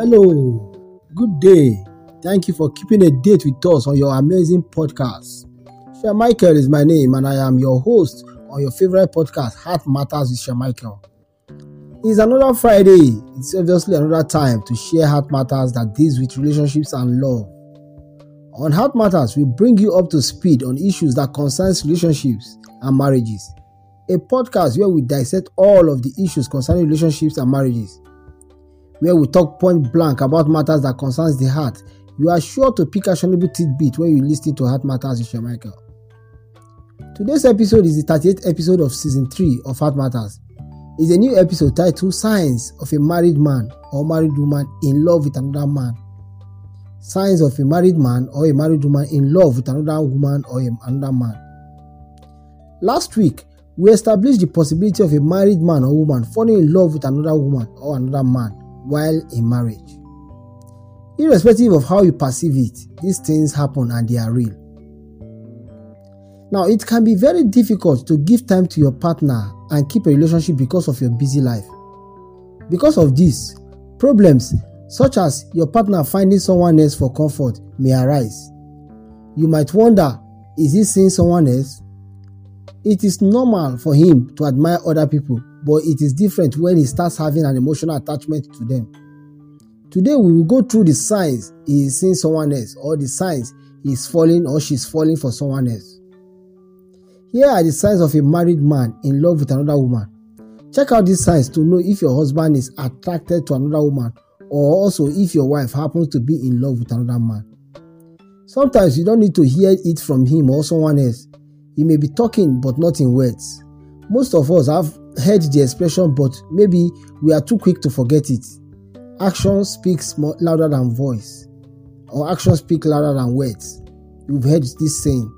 Hello, good day. Thank you for keeping a date with us on your amazing podcast. Shea Michael is my name, and I am your host on your favorite podcast, Heart Matters with Shea Michael. It's another Friday. It's obviously another time to share Heart Matters that deals with relationships and love. On Heart Matters, we bring you up to speed on issues that concerns relationships and marriages. A podcast where we dissect all of the issues concerning relationships and marriages where we talk point blank about matters that concerns the heart. You are sure to pick actionable tidbit when you listen to Heart Matters with Michael. Today's episode is the 38th episode of season 3 of Heart Matters. It's a new episode titled Signs of a Married Man or Married Woman in Love with Another Man. Signs of a married man or a married woman in love with another woman or another man. Last week, we establish the possibility of a married man or woman falling in love with another woman or another man while in marriage. Irrespective of how you perceive it, these things happen and they are real. Now, it can be very difficult to give time to your partner and keep a relationship because of your busy life. Because of this, problems such as your partner finding someone else for comfort may arise. You might wonder is he seeing someone else? It is normal for him to admire other people but it is different when he starts having an emotional attachment to them. Today, we will go through the signs he is seeing someone else, or the signs he is falling or she is falling for someone else. Here are the signs of a married man in love with another woman. Check out these signs to know if your husband is attracted to another woman, or also if your wife happens to be in love with another man. Sometimes you don't need to hear it from him or someone else. He may be talking, but not in words. Most of us have heard the expression, but maybe we are too quick to forget it. Action speaks more, louder than voice, or action speak louder than words. You've heard this saying.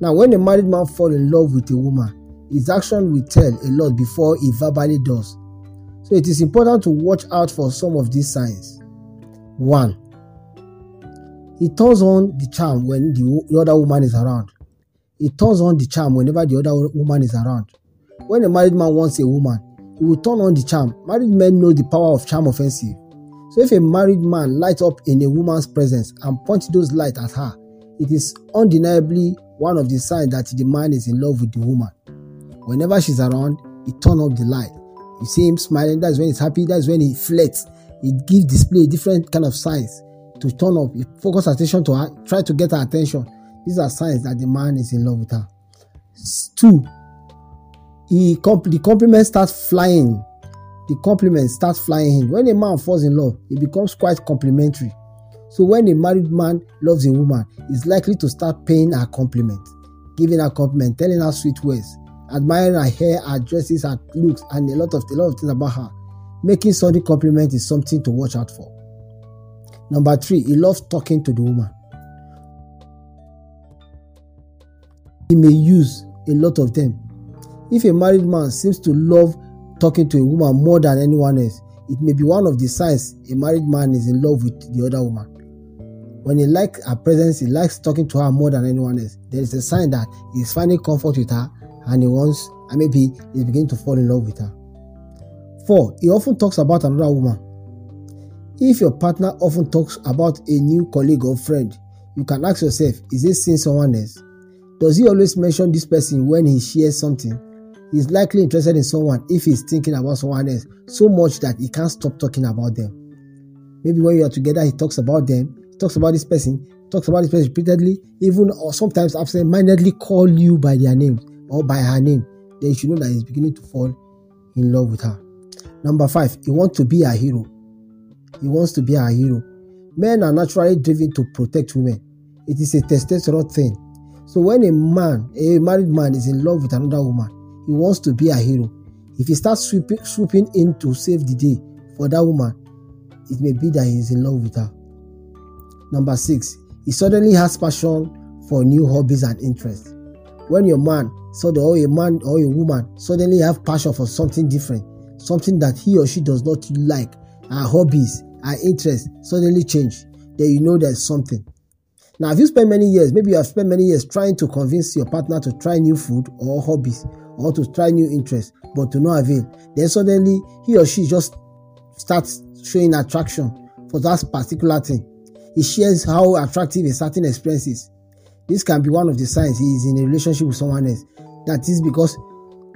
Now, when a married man falls in love with a woman, his action will tell a lot before he verbally does. So it is important to watch out for some of these signs. 1. He turns on the charm when the, the other woman is around. He turns on the charm whenever the other woman is around. When a married man wants a woman, he will turn on the charm. Married men know the power of charm offensive. So if a married man lights up in a woman's presence and points those lights at her, it is undeniably one of the signs that the man is in love with the woman. Whenever she's around, he turn up the light. You see him smiling, that's when he's happy, that's when he flirts. He gives display different kind of signs to turn up, he focus attention to her, try to get her attention. These are signs that the man is in love with her. Two, he the compliment starts flying. The compliment starts flying in. When a man falls in love, he becomes quite complimentary. So when a married man loves a woman, he's likely to start paying her compliment, giving her compliment, telling her sweet words, admiring her hair, her dresses, her looks, and a lot of a lot of things about her. Making sudden compliment is something to watch out for. Number three, he loves talking to the woman. He may use a lot of them if a married man seems to love talking to a woman more than anyone else, it may be one of the signs a married man is in love with the other woman. When he likes her presence, he likes talking to her more than anyone else. There is a sign that he's finding comfort with her and he wants, and maybe he's beginning to fall in love with her. Four, he often talks about another woman. If your partner often talks about a new colleague or friend, you can ask yourself, is he seeing someone else? Does he always mention this person when he shares something? He's likely interested in someone if he's thinking about someone else so much that he can't stop talking about them. Maybe when you are together, he talks about them, he talks about this person, talks about this person repeatedly, even or sometimes absent mindedly call you by their name or by her name. Then you should know that he's beginning to fall in love with her. Number five, he wants to be a hero. He wants to be a hero. Men are naturally driven to protect women. It is a testosterone thing. So when a man, a married man, is in love with another woman, he wants to be a hero. If he starts swooping, swooping in to save the day for that woman, it may be that he is in love with her. Number six, he suddenly has passion for new hobbies and interests. When your man, so the, or a man or a woman suddenly have passion for something different, something that he or she does not like, our hobbies, our interests suddenly change, then you know there's something. Now, if you spend many years, maybe you have spent many years trying to convince your partner to try new food or hobbies or to try new interests, but to no avail, then suddenly he or she just starts showing attraction for that particular thing. He shares how attractive a certain experience is. This can be one of the signs he is in a relationship with someone else. That is because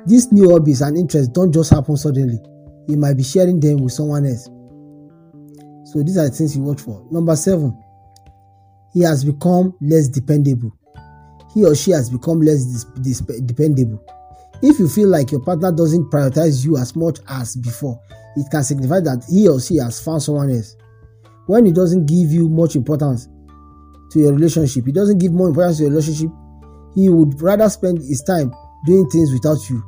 these new hobbies and interests don't just happen suddenly. He might be sharing them with someone else. So these are the things you watch for. Number seven, he has become less dependable. He or she has become less dis- dis- dependable. If you feel like your partner doesn't prioritize you as much as before, it can signify that he or she has found someone else. When he doesn't give you much importance to your relationship, he doesn't give more importance to your relationship, he would rather spend his time doing things without you.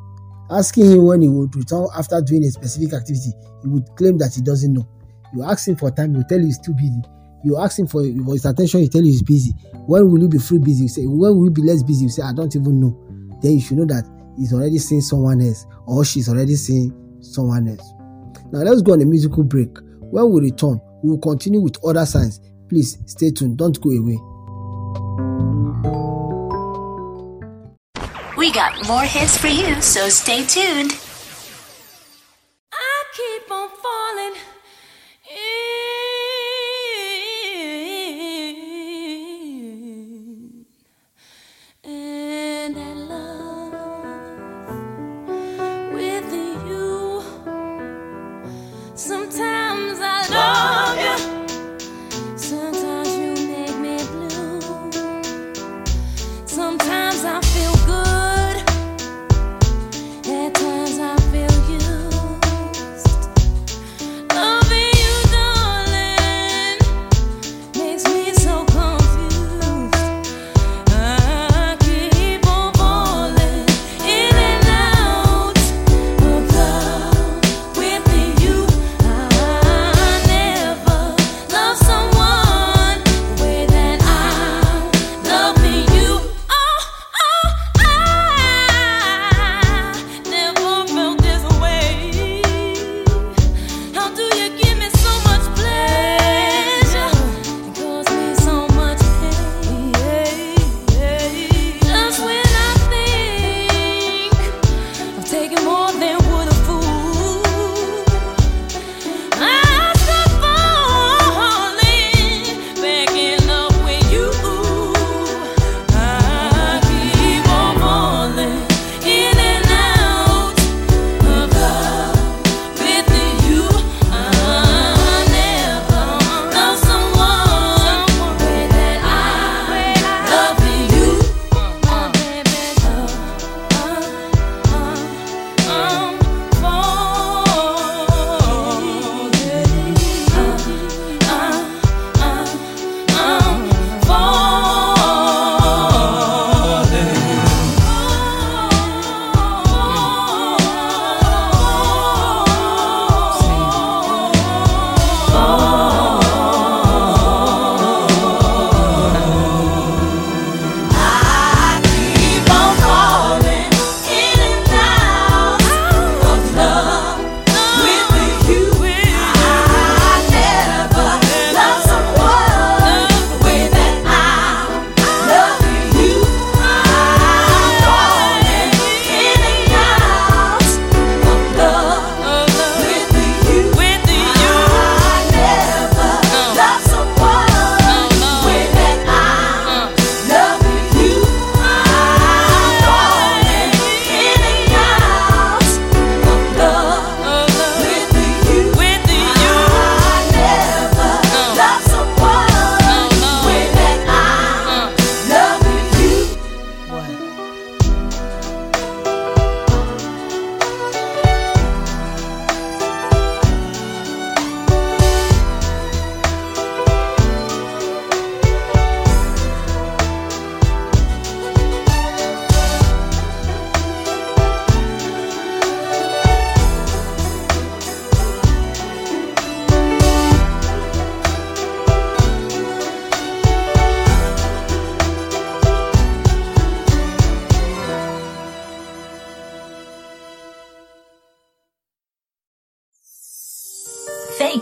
Asking him when he would return after doing a specific activity, he would claim that he doesn't know. You ask him for time, he will tell you he's too busy. You ask him for, for his attention, he tell you he's busy. When will you be free busy? You say, when will you be less busy? You say, I don't even know. Then you should know that he's already seeing someone else or she's already seeing someone else. Now let's go on a musical break. When we return, we will continue with other signs. Please stay tuned, don't go away. We got more hits for you, so stay tuned.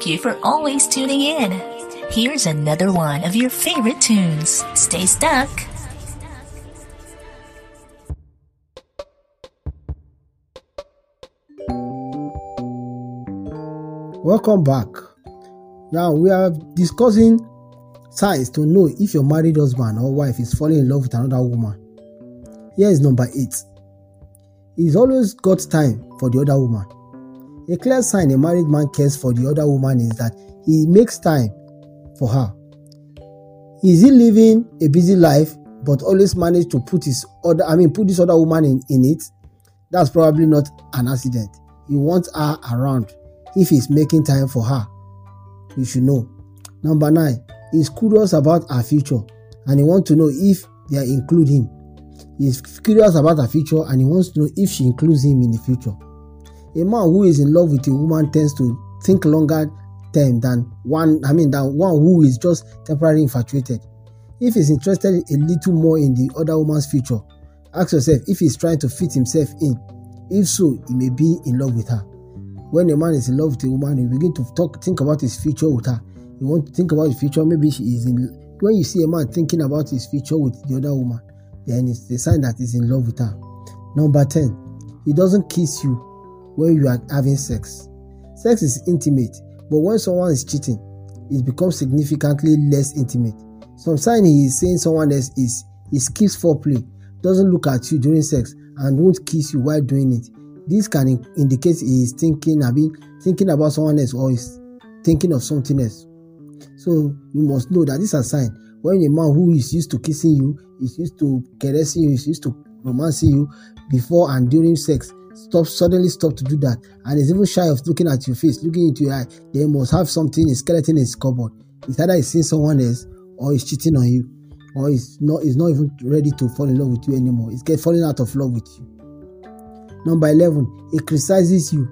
Thank you for always tuning in. Here's another one of your favorite tunes. Stay stuck. Welcome back. Now we are discussing signs to know if your married husband or wife is falling in love with another woman. Here is number eight. He's always got time for the other woman. A clear sign a married man cares for the other woman is that he makes time for her. Is he living a busy life but always manage to put his other I mean put this other woman in, in it? That's probably not an accident. He wants her around if he's making time for her. You should know. Number nine, he's curious about her future and he wants to know if they include him. He's curious about her future and he wants to know if she includes him in the future. A man who is in love with a woman tends to think longer term than one, I mean, than one who is just temporarily infatuated. If he's interested a little more in the other woman's future, ask yourself if he's trying to fit himself in. If so, he may be in love with her. When a man is in love with a woman, he begin to talk, think about his future with her. he want to think about his future. Maybe she is in. When you see a man thinking about his future with the other woman, then it's the sign that he's in love with her. Number ten, he doesn't kiss you when you are having sex. Sex is intimate, but when someone is cheating, it becomes significantly less intimate. Some sign he is saying someone else is he skips foreplay, doesn't look at you during sex, and won't kiss you while doing it. This can in- indicate he is thinking, I mean, thinking about someone else or is thinking of something else. So you must know that this is a sign when a man who is used to kissing you, is used to caressing you, is used to romancing you before and during sex, stop suddenly stop to do that, and is even shy of looking at your face, looking into your eye, they must have something, a skeleton in his cupboard. It's either he's seeing someone else or he's cheating on you, or he's not he's not even ready to fall in love with you anymore. He's get falling out of love with you. Number 11, he criticizes you.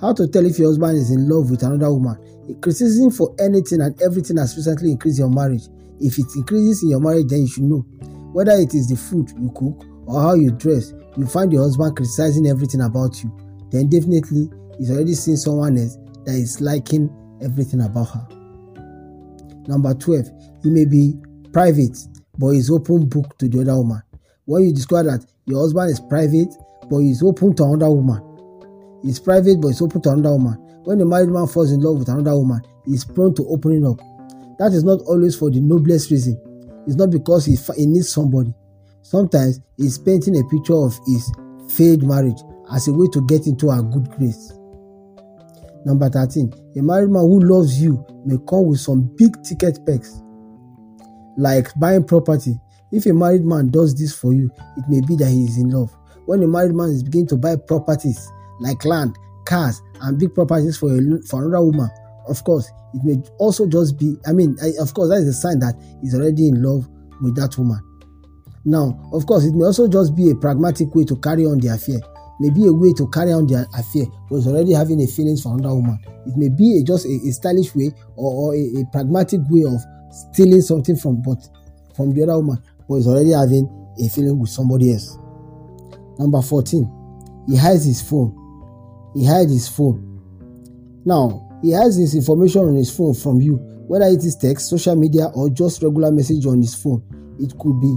How to tell if your husband is in love with another woman? A criticism for anything and everything has recently increased your marriage. If it increases in your marriage, then you should know. Whether it is the food you cook or how you dress, you find your husband criticizing everything about you, then definitely he's already seen someone else that is liking everything about her. Number 12, he may be private, but he's open book to the other woman. When you discover that your husband is private, but he's open to another woman, he's private, but he's open to another woman. When a married man falls in love with another woman, he's prone to opening up. That is not always for the noblest reason. It's not because he, he needs somebody. Sometimes he's painting a picture of his failed marriage as a way to get into her good grace. Number 13, a married man who loves you may come with some big ticket perks, like buying property. If a married man does this for you, it may be that he is in love. When a married man is beginning to buy properties like land, cars, and big properties for, a, for another woman, of course, it may also just be, I mean, of course, that is a sign that he's already in love with that woman. Now, of course, it may also just be a pragmatic way to carry on the affair. Maybe a way to carry on the affair was already having a feelings for another woman. It may be a, just a, a, stylish way or, or a, a, pragmatic way of stealing something from but from the other woman, but is already having a feeling with somebody else. Number 14, he hides his phone. He hides his phone. Now, he has this information on his phone from you, whether it is text, social media, or just regular message on his phone. It could be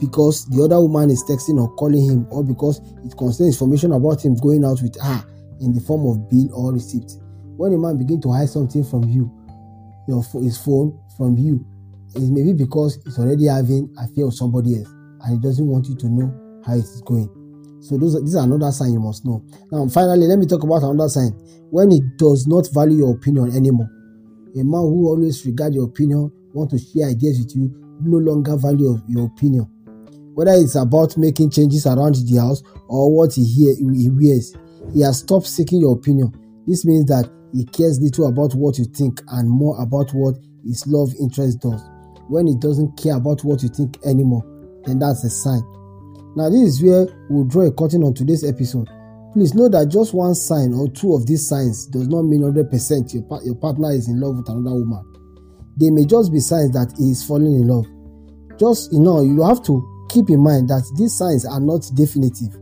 because the other woman is texting or calling him, or because it contains information about him going out with her in the form of bill or receipt. When a man begins to hide something from you, your his phone from you, it may be because he's already having a affair with somebody else, and he doesn't want you to know how it is going. So those are, these are another sign you must know. Now, finally, let me talk about another sign. When he does not value your opinion anymore, a man who always regard your opinion, want to share ideas with you, no longer value your opinion. Whether it's about making changes around the house or what he hear he he has stopped seeking your opinion. This means that he cares little about what you think and more about what his love interest does. When he doesn't care about what you think anymore, then that's a sign. Now, this is where we'll draw a curtain on today's episode. Please know that just one sign or two of these signs does not mean 100% your, your partner is in love with another woman. They may just be signs that he is falling in love. Just, you know, you have to keep in mind that these signs are not definitive.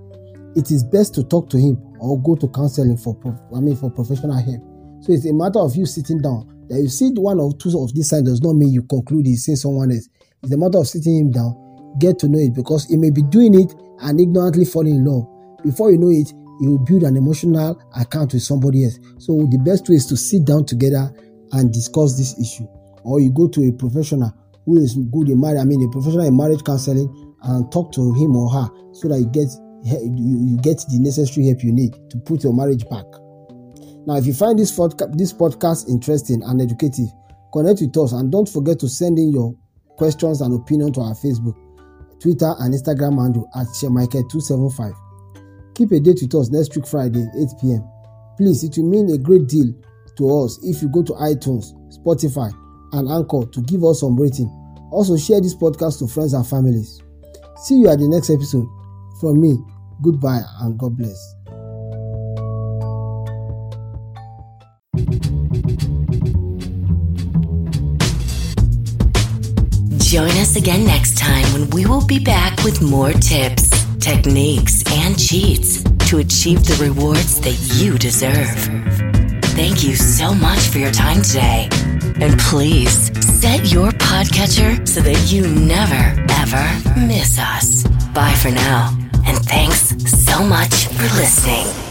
It is best to talk to him or go to counseling for, I mean, for professional help So it's a matter of you sitting down. That you see one or two of these signs does not mean you conclude he's seeing someone else. It's a matter of sitting him down, get to know it because he may be doing it and ignorantly falling in love. Before you know it, he will build an emotional account with somebody else. So the best way is to sit down together and discuss this issue. Or you go to a professional who is good in marriage, I mean a professional in marriage counseling and talk to him or her so that you get you, get the necessary help you need to put your marriage back. Now, if you find this this podcast interesting and educative, connect with us and don't forget to send in your questions and opinion to our Facebook, Twitter, and Instagram handle at Shemichael275. Keep a date with us next week, Friday, 8 p.m. Please, it will mean a great deal to us if you go to iTunes, Spotify, and Anchor to give us some rating. Also, share this podcast to friends and families. See you at the next episode. From me, goodbye and God bless. Join us again next time when we will be back with more tips, techniques, and cheats to achieve the rewards that you deserve. Thank you so much for your time today. And please set your podcatcher so that you never, ever miss us. Bye for now. And thanks so much for listening.